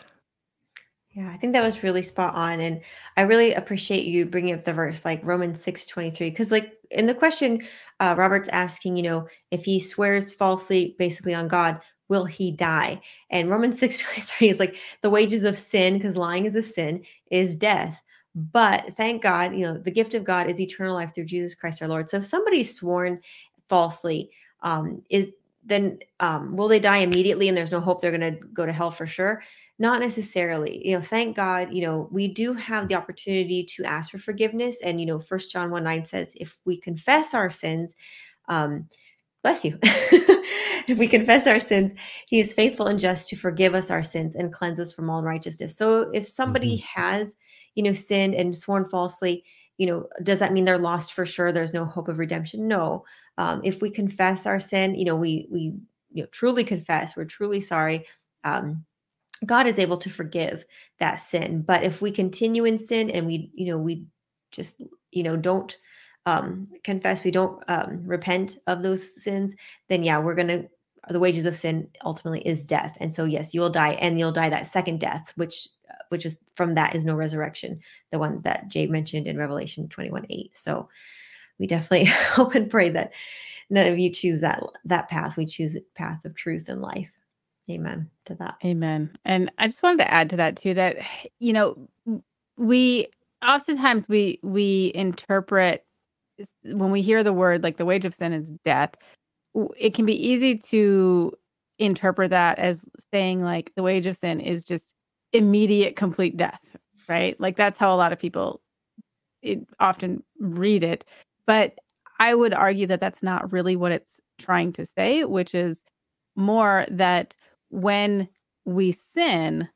Yeah, I think that was really spot on. And I really appreciate you bringing up the verse like Romans 6 23. Because, like, in the question, uh, Robert's asking, you know, if he swears falsely basically on God, will he die? And Romans 6 23 is like the wages of sin, because lying is a sin, is death. But thank God, you know, the gift of God is eternal life through Jesus Christ our Lord. So if somebody's sworn falsely, um, is then um, will they die immediately and there's no hope they're going to go to hell for sure? not necessarily you know thank god you know we do have the opportunity to ask for forgiveness and you know first john 1 9 says if we confess our sins um bless you. If we confess our sins he is faithful and just to forgive us our sins and cleanse us from all unrighteousness. So if somebody mm-hmm. has you know sinned and sworn falsely you know does that mean they're lost for sure? There's no hope of redemption? No. Um, if we confess our sin you know we we you know truly confess we're truly sorry um, God is able to forgive that sin. But if we continue in sin and we, you know, we just, you know, don't um, confess, we don't um, repent of those sins, then yeah, we're going to, the wages of sin ultimately is death. And so, yes, you'll die and you'll die that second death, which, uh, which is from that is no resurrection, the one that Jay mentioned in Revelation 21 8. So we definitely hope and pray that none of you choose that, that path. We choose the path of truth and life. Amen to that. Amen. And I just wanted to add to that too that you know we oftentimes we we interpret when we hear the word like the wage of sin is death it can be easy to interpret that as saying like the wage of sin is just immediate complete death right? Like that's how a lot of people it, often read it. But i would argue that that's not really what it's trying to say which is more that when we sin,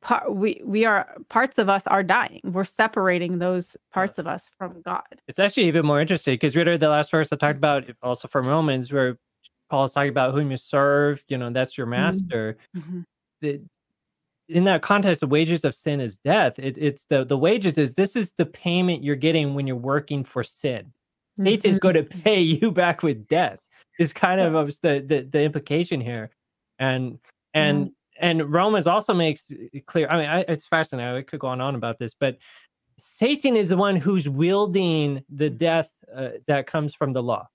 part we we are parts of us are dying. We're separating those parts of us from God. It's actually even more interesting because read the last verse I talked about also from Romans where Paul is talking about whom you serve, you know, that's your mm-hmm. master. Mm-hmm. The, in that context, the wages of sin is death. It, it's the the wages is this is the payment you're getting when you're working for sin. Satan mm-hmm. is going to pay you back with death. Is kind of the, the the implication here and and mm and Romans also makes it clear. I mean, I, it's fascinating. I could go on, and on about this, but Satan is the one who's wielding the death uh, that comes from the law.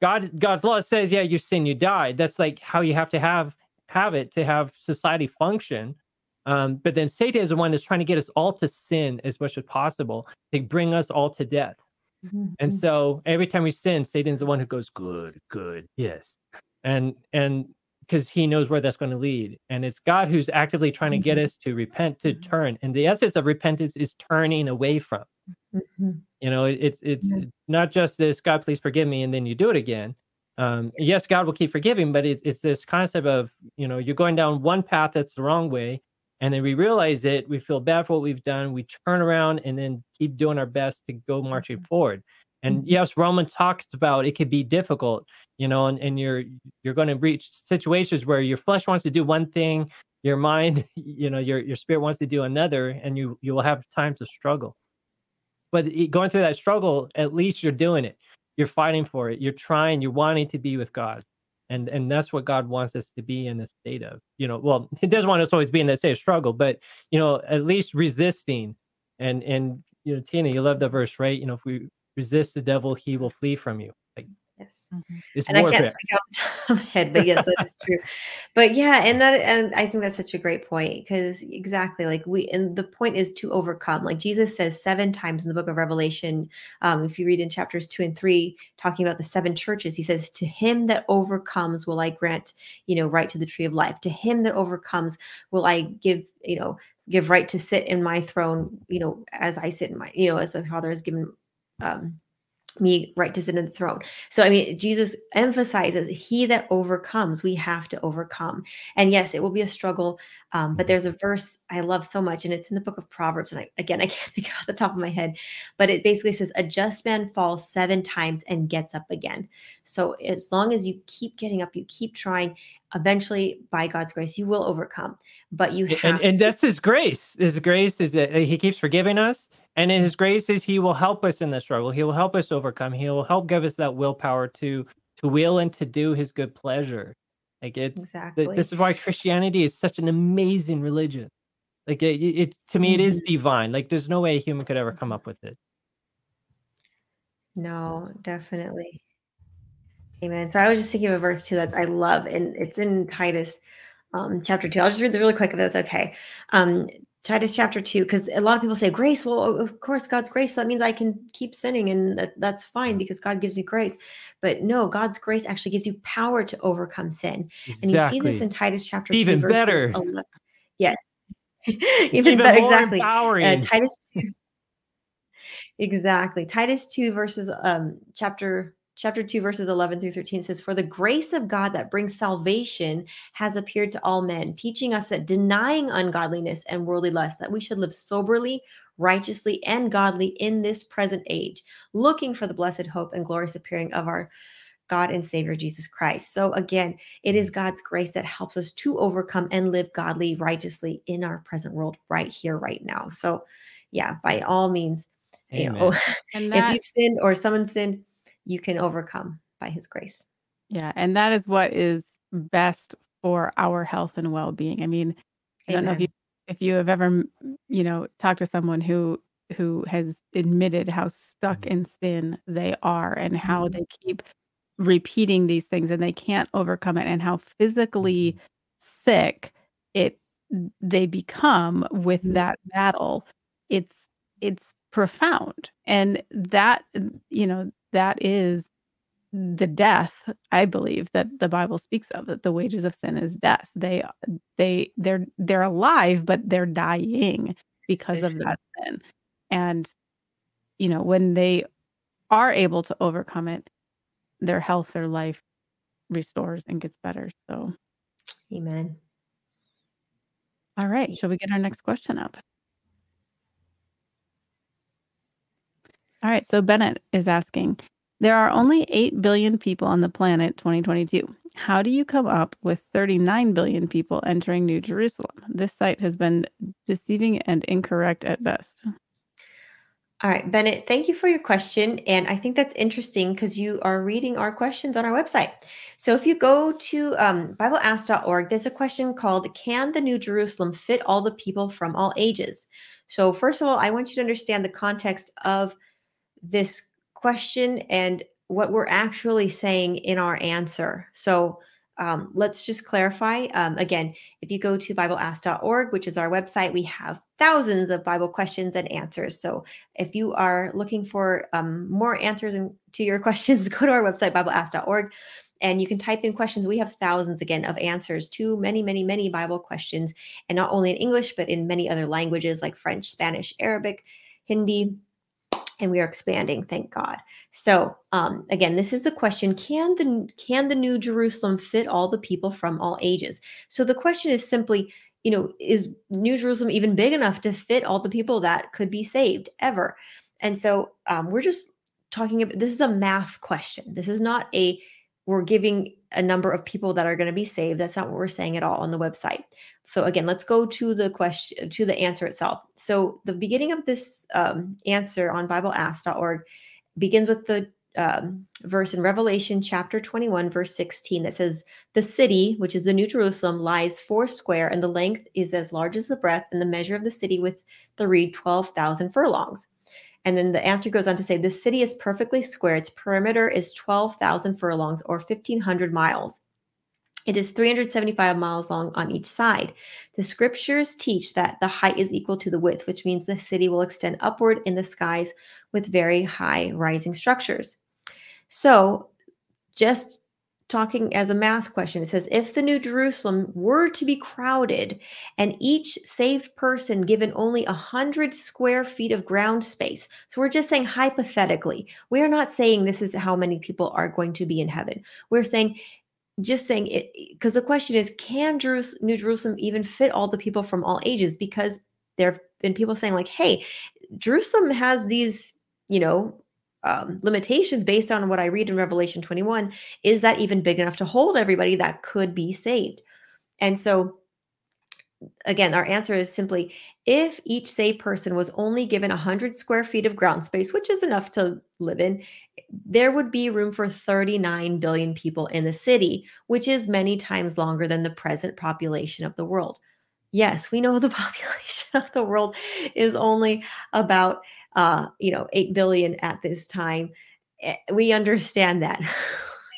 God, God's law says, yeah, you sin, you die. That's like how you have to have have it to have society function. Um, but then Satan is the one that's trying to get us all to sin as much as possible to bring us all to death. Mm-hmm. And so every time we sin, Satan's the one who goes, good, good, yes. And and because he knows where that's going to lead. And it's God who's actively trying to get mm-hmm. us to repent, to mm-hmm. turn. And the essence of repentance is turning away from. Mm-hmm. You know, it's it's not just this God, please forgive me, and then you do it again. Um, yes, God will keep forgiving, but it's it's this concept of you know you're going down one path that's the wrong way, and then we realize it, we feel bad for what we've done, we turn around and then keep doing our best to go marching forward. And mm-hmm. yes, Roman talks about it could be difficult, you know, and, and you're you're going to reach situations where your flesh wants to do one thing, your mind, you know, your your spirit wants to do another, and you you will have times of struggle. But going through that struggle, at least you're doing it. You're fighting for it. You're trying. You're wanting to be with God, and and that's what god wants us to be in a state of you know well he doesn't want us always be in that state of struggle but you know at least resisting and and you know tina you love the verse right you know if we resist the devil he will flee from you like Yes. Mhm. it's and I can't think off the top of my head, but yes, that is true. But yeah, and that and I think that's such a great point because exactly like we and the point is to overcome. Like Jesus says seven times in the book of Revelation, um, if you read in chapters two and three, talking about the seven churches, he says, To him that overcomes will I grant, you know, right to the tree of life. To him that overcomes will I give, you know, give right to sit in my throne, you know, as I sit in my, you know, as the Father has given um me right to sit in the throne. So, I mean, Jesus emphasizes he that overcomes, we have to overcome. And yes, it will be a struggle. Um, but there's a verse I love so much, and it's in the book of Proverbs. And I, again, I can't think off the top of my head, but it basically says, A just man falls seven times and gets up again. So, as long as you keep getting up, you keep trying, eventually, by God's grace, you will overcome. But you have and and that's his grace his grace is that he keeps forgiving us and in his grace is he will help us in the struggle he will help us overcome he will help give us that willpower to to will and to do his good pleasure like it's th- exactly. this is why christianity is such an amazing religion like it, it it- to me it is Mm-hmm. divine like there's no way a human could ever come up with it No, definitely. Amen. So I was just thinking of a verse too that I love, and it's in Titus um, chapter two. I'll just read the really quick if that's okay. Um, Titus chapter two, because a lot of people say grace. Well, of course, God's grace. So that means I can keep sinning, and that, that's fine because God gives me grace. But no, God's grace actually gives you power to overcome sin, Exactly. and you see this in Titus chapter Even two, verses better. 11. Yes, even, even better. Exactly. Uh, Titus 2. Exactly. Titus 2 verses um chapter chapter 2 verses 11 through 13 says for the grace of God that brings salvation has appeared to all men teaching us that denying ungodliness and worldly lust that we should live soberly righteously and godly in this present age looking for the blessed hope and glorious appearing of our God and Savior Jesus Christ. So again, it is God's grace that helps us to overcome and live godly righteously in our present world right here right now. So yeah, by all means, you know, Amen. And if you've sinned or someone sinned, you can overcome by his grace. yeah, and that is what is best for our health and well-being. I mean, I don't know if you if you have ever, you know, talked to someone who who has admitted how stuck mm-hmm. in sin they are and how mm-hmm. they keep repeating these things and they can't overcome it and how physically mm-hmm. sick it they become with that battle it's it's profound. And that you know that is the death i believe that the bible speaks of that the wages of sin is death. They they they're they're alive but they're dying because of that sin. And you know when they are able to overcome it their health their life restores and gets better. So Amen. all right shall we get our next question up all right so bennett is asking there are only 8 billion people on the planet 2022 how do you come up with 39 billion people entering new jerusalem this site has been deceiving and incorrect at best All right, Bennett, thank you for your question. And I think that's interesting because you are reading our questions on our website. So if you go to um, BibleAsk.org, there's a question called Can the New Jerusalem fit all the people from all ages? So, first of all, I want you to understand the context of this question and what we're actually saying in our answer. So, um, let's just clarify. Um, again, if you go to BibleAsk.org, which is our website, we have thousands of Bible questions and answers. So, if you are looking for um, more answers in, to your questions, go to our website, BibleAsk.org, and you can type in questions. We have thousands again of answers to many, many, many Bible questions, and not only in English, but in many other languages like French, Spanish, Arabic, Hindi, and we are expanding thank god. So um, again this is the question can the can the new jerusalem fit all the people from all ages? So the question is simply you know is new jerusalem even big enough to fit all the people that could be saved ever? And so um, we're just talking about this is a math question. This is not a we're giving a number of people that are going to be saved. That's not what we're saying at all on the website. So again let's go to the question to the answer itself. So the beginning of this um, answer on bibleask.org begins with the um, verse in Revelation chapter 21, verse 16, that says, The city, which is the New Jerusalem, lies four square, and the length is as large as the breadth, and the measure of the city with the reed 12,000 furlongs. And then the answer goes on to say, The city is perfectly square. Its perimeter is 12,000 furlongs or 1,500 miles. It is 375 miles long on each side. The scriptures teach that the height is equal to the width, which means the city will extend upward in the skies with very high rising structures. So, just talking as a math question, it says if the New Jerusalem were to be crowded and each saved person given only 100 square feet of ground space, so we're just saying hypothetically, we are not saying this is how many people are going to be in heaven. We're saying just saying it because the question is can Jerus- New Jerusalem even fit all the people from all ages? Because there have been people saying, like, hey, Jerusalem has these, you know, um, limitations based on what I read in Revelation 21. Is that even big enough to hold everybody that could be saved? And so, again, our answer is simply if each saved person was only given 100 square feet of ground space, which is enough to live in, there would be room for 39 billion people in the city, which is many times longer than the present population of the world. Yes, we know the population of the world is only about uh, you know, 8 billion at this time. Eh, we understand that.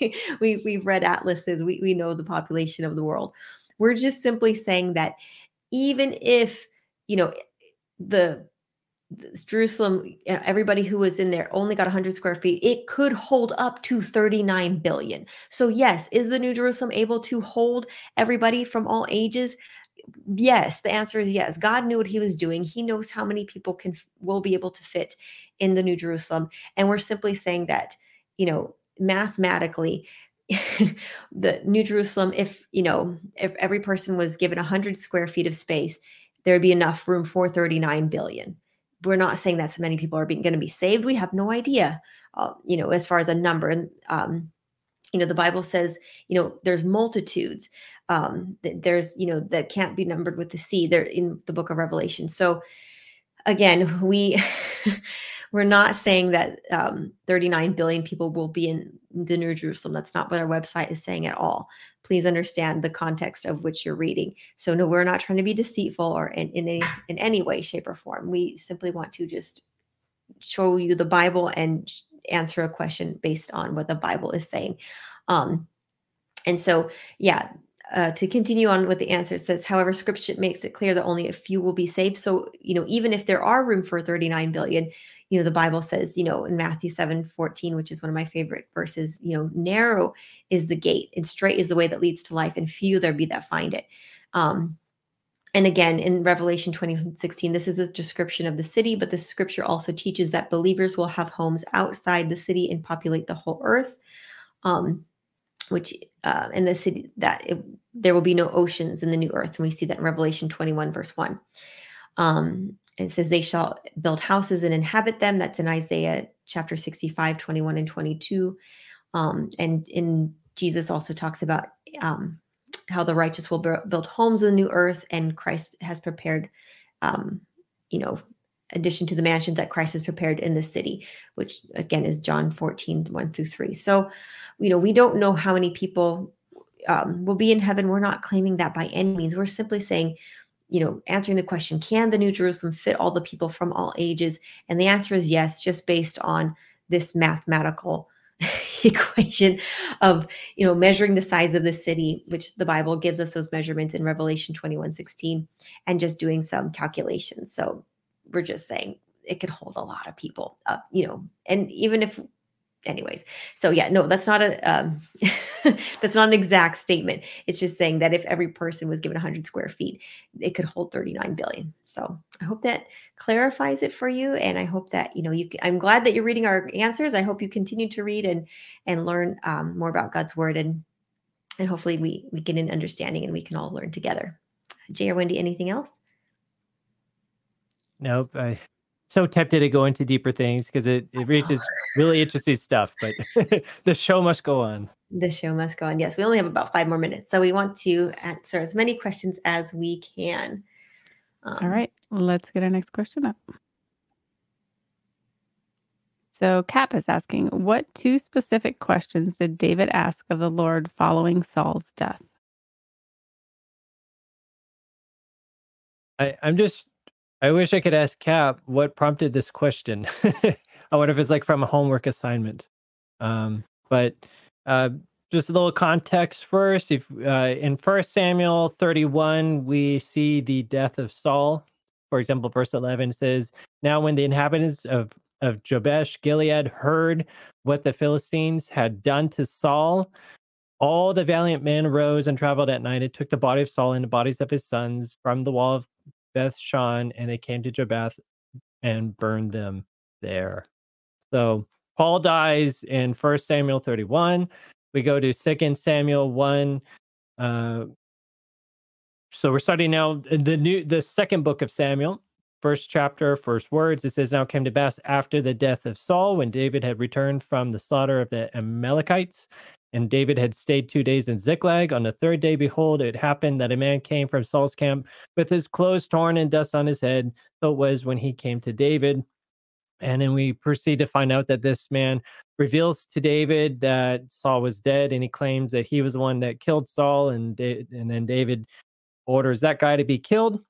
we, we've read atlases, we, we know the population of the world. We're just simply saying that even if, you know, the Jerusalem, everybody who was in there only got 100 square feet. It could hold up to 39 billion. So, yes, is the New Jerusalem able to hold everybody from all ages? Yes, the answer is yes. God knew what he was doing. He knows how many people can will be able to fit in the New Jerusalem. And we're simply saying that, you know, mathematically, the New Jerusalem, if, you know, if every person was given 100 square feet of space, there'd be enough room for 39 billion we're not saying that so many people are going to be saved. We have no idea, uh, you know, as far as a number. And, um, you know, the Bible says, you know, there's multitudes. Um, there's, you know, that can't be numbered with the sea. They're in the book of Revelation. So again, we we're not saying that um, 39 billion people will be in the New Jerusalem. That's not what our website is saying at all. Please understand the context of which you're reading. So no, we're not trying to be deceitful or in, in any in any way, shape, or form. We simply want to just show you the Bible and answer a question based on what the Bible is saying. Um, and so, yeah, uh, to continue on with the answer, says, however, scripture makes it clear that only a few will be saved. So, you know, even if there are room for 39 billion, you know, the Bible says, you know, in Matthew 7 14, which is one of my favorite verses, you know, narrow is the gate and straight is the way that leads to life, and few there be that find it. Um, and again, in Revelation 20 16, this is a description of the city, but the scripture also teaches that believers will have homes outside the city and populate the whole earth. Um, which uh, in the city that it, there will be no oceans in the new earth. And we see that in revelation 21 verse 1 um, it says they shall build houses and inhabit them. That's in isaiah chapter 65 21 and 22 um, and in jesus also talks about um, how the righteous will build homes in the new earth and christ has prepared um, you know addition to the mansions that Christ has prepared in the city, which again is John 14, 1 through 3. So, you know, we don't know how many people um, will be in heaven. We're not claiming that by any means. We're simply saying, you know, answering the question, can the New Jerusalem fit all the people from all ages? And the answer is yes, just based on this mathematical equation of you know measuring the size of the city which the bible gives us those measurements in revelation 21 16 and just doing some calculations so we're just saying it could hold a lot of people up, you know, and even if anyways. So yeah no that's not a um, that's not an exact statement. It's just saying that if every person was given 100 square feet it could hold 39 billion. So i hope that clarifies it for you and i hope that you know you i'm glad that you're reading our answers. I hope you continue to read and and learn um, more about god's word and and hopefully we we get an understanding and we can all learn together. Jay or wendy anything else Nope. I so tempted to go into deeper things because it, it reaches really interesting stuff, but the show must go on. The show must go on. Yes, we only have about five more minutes. So we want to answer as many questions as we can. Um, All right. Let's get our next question up. So Cap is asking, what two specific questions did David ask of the Lord following Saul's death? I, I'm just I wish I could ask Cap what prompted this question. I wonder if it's like from a homework assignment. Um, but uh, just a little context first. If uh, in First Samuel 31, we see the death of Saul. For example, verse 11 says, "Now when the inhabitants of of Jabesh Gilead heard what the Philistines had done to Saul, all the valiant men rose and traveled at night and took the body of Saul and the bodies of his sons from the wall of Beth Shan, and they came to Jabesh and burned them there." So Paul dies in First Samuel 31. We go to Second Samuel 1. Uh, so we're studying now the new the second book of Samuel, first chapter, first words. It says, Now came to pass after the death of Saul, when David had returned from the slaughter of the Amalekites, and David had stayed two days in Ziklag. On the third day, behold, it happened that a man came from Saul's camp with his clothes torn and dust on his head. So it was when he came to David. And then we proceed to find out that this man reveals to David that Saul was dead, and he claims that he was the one that killed Saul. And and then David orders that guy to be killed.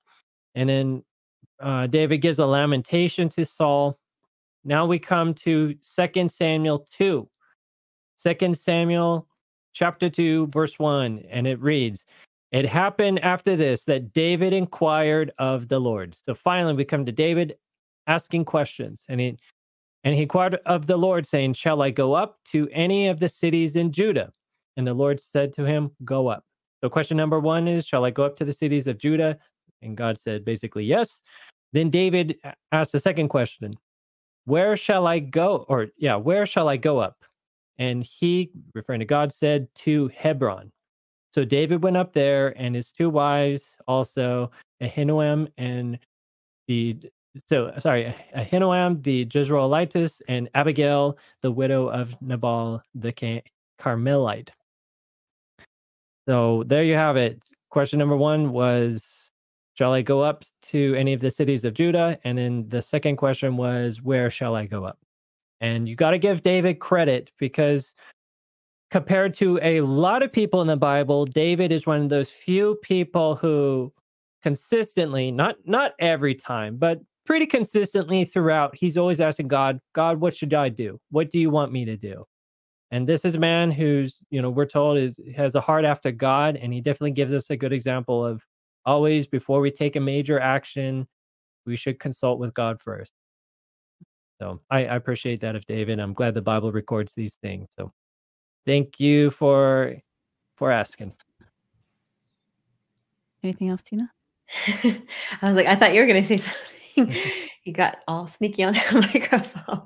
And then uh, David gives a lamentation to Saul. Now we come to Second Samuel 2. 2 Samuel chapter 2, verse 1, and it reads, It happened after this that David inquired of the Lord. So finally, we come to David asking questions. And he and he inquired of the Lord, saying, Shall I go up to any of the cities in Judah? And the Lord said to him, Go up. So question number one is, Shall I go up to the cities of Judah? And God said basically yes. Then David asked the second question, Where shall I go? Or yeah, where shall I go up? And he, referring to God, said to Hebron. So David went up there, and his two wives also, Ahinoam and the so sorry, Ahinoam the Jezreelitess and Abigail, the widow of Nabal the Carmelite. So there you have it. Question number one was Shall I go up to any of the cities of Judah? And then the second question was Where shall I go up? And you got to give David credit because compared to a lot of people in the Bible, David is one of those few people who consistently, not not every time, but pretty consistently throughout, he's always asking God, God, what should I do? What do you want me to do? And this is a man who's, you know, we're told is has a heart after God, and he definitely gives us a good example of always before we take a major action, we should consult with God first. So I, I appreciate that of David. I'm glad the Bible records these things. So thank you for for asking. Anything else, Tina? I was like, I thought you were going to say something. you got all sneaky on the microphone.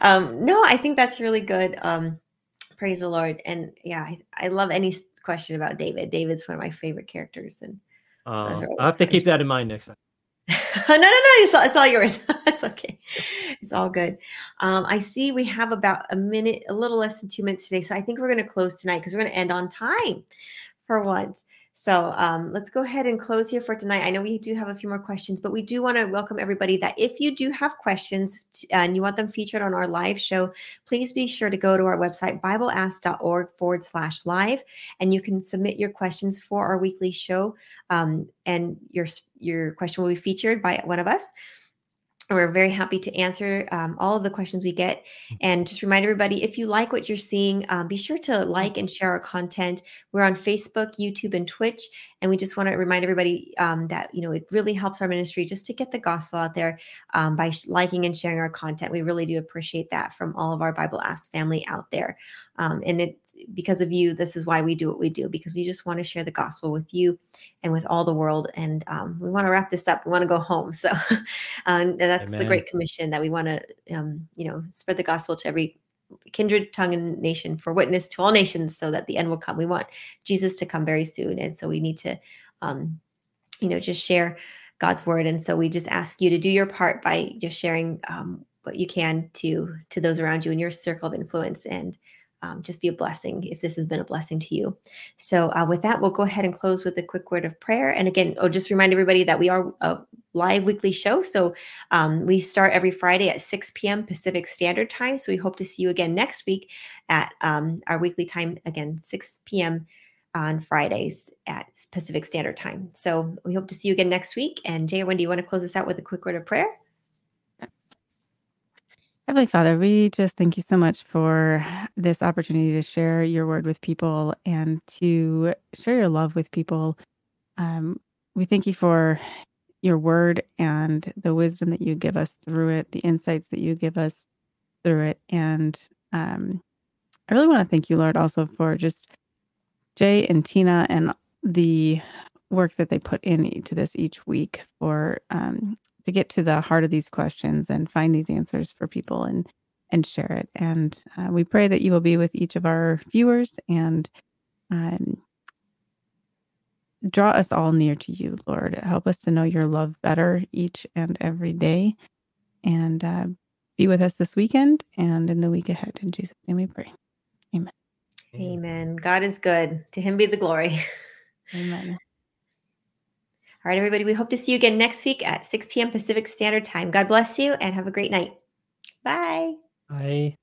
Um, no, I think that's really good. Um, praise the Lord. And yeah, I, I, love any question about David. David's one of my favorite characters. And uh, I'll have to keep that in mind next time. no, no, no. It's all, it's all yours. it's okay. It's all good. Um, I see we have about a minute, a little less than two minutes today. So I think we're going to close tonight because we're going to end on time for once. So um, let's go ahead and close here for tonight. I know we do have a few more questions, but we do want to welcome everybody that if you do have questions and you want them featured on our live show, please be sure to go to our website, bibleask.org forward slash live, and you can submit your questions for our weekly show. Um, and your, your question will be featured by one of us. We're very happy to answer um, all of the questions we get. And just remind everybody if you like what you're seeing, um, be sure to mm. like and share our content. We're on Facebook, YouTube, and Twitch. And we just want to remind everybody um, that, you know, it really helps our ministry just to get the gospel out there um, by liking and sharing our content. We really do appreciate that from all of our Bible Ask family out there. Um, and it's because of you, this is why we do what we do, because we just want to share the gospel with you and with all the world. And um, we want to wrap this up. We want to go home. So um, that's Amen. the Great Commission that we want to, um, you know, spread the gospel to every kindred tongue and nation for witness to all nations so that the end will come. We want Jesus to come very soon. And so we need to, um, you know, just share God's word. And so we just ask you to do your part by just sharing um, what you can to to those around you in your circle of influence and um, just be a blessing if this has been a blessing to you. So, uh, with that, we'll go ahead and close with a quick word of prayer. And again, oh, just remind everybody that we are a live weekly show. So um, we start every Friday at 6 p.m. Pacific Standard Time. So we hope to see you again next week at um, our weekly time, again, 6 p.m. on Fridays at Pacific Standard Time. So we hope to see you again next week. And Jay, when do you want to close us out with a quick word of prayer? Heavenly Father, we just thank you so much for this opportunity to share your word with people and to share your love with people. Um, we thank you for your word and the wisdom that you give us through it, the insights that you give us through it. And um, I really want to thank you, Lord, also for just Jay and Tina and the work that they put into this each week for um, to get to the heart of these questions and find these answers for people and and share it. And uh, we pray that you will be with each of our viewers and um, draw us all near to you, Lord. Help us to know your love better each and every day. And uh, be with us this weekend and in the week ahead. In Jesus' name we pray. Amen. Amen. God is good. To him be the glory. Amen. All right, everybody. We hope to see you again next week at 6 p.m. Pacific Standard Time. God bless you and have a great night. Bye. Bye.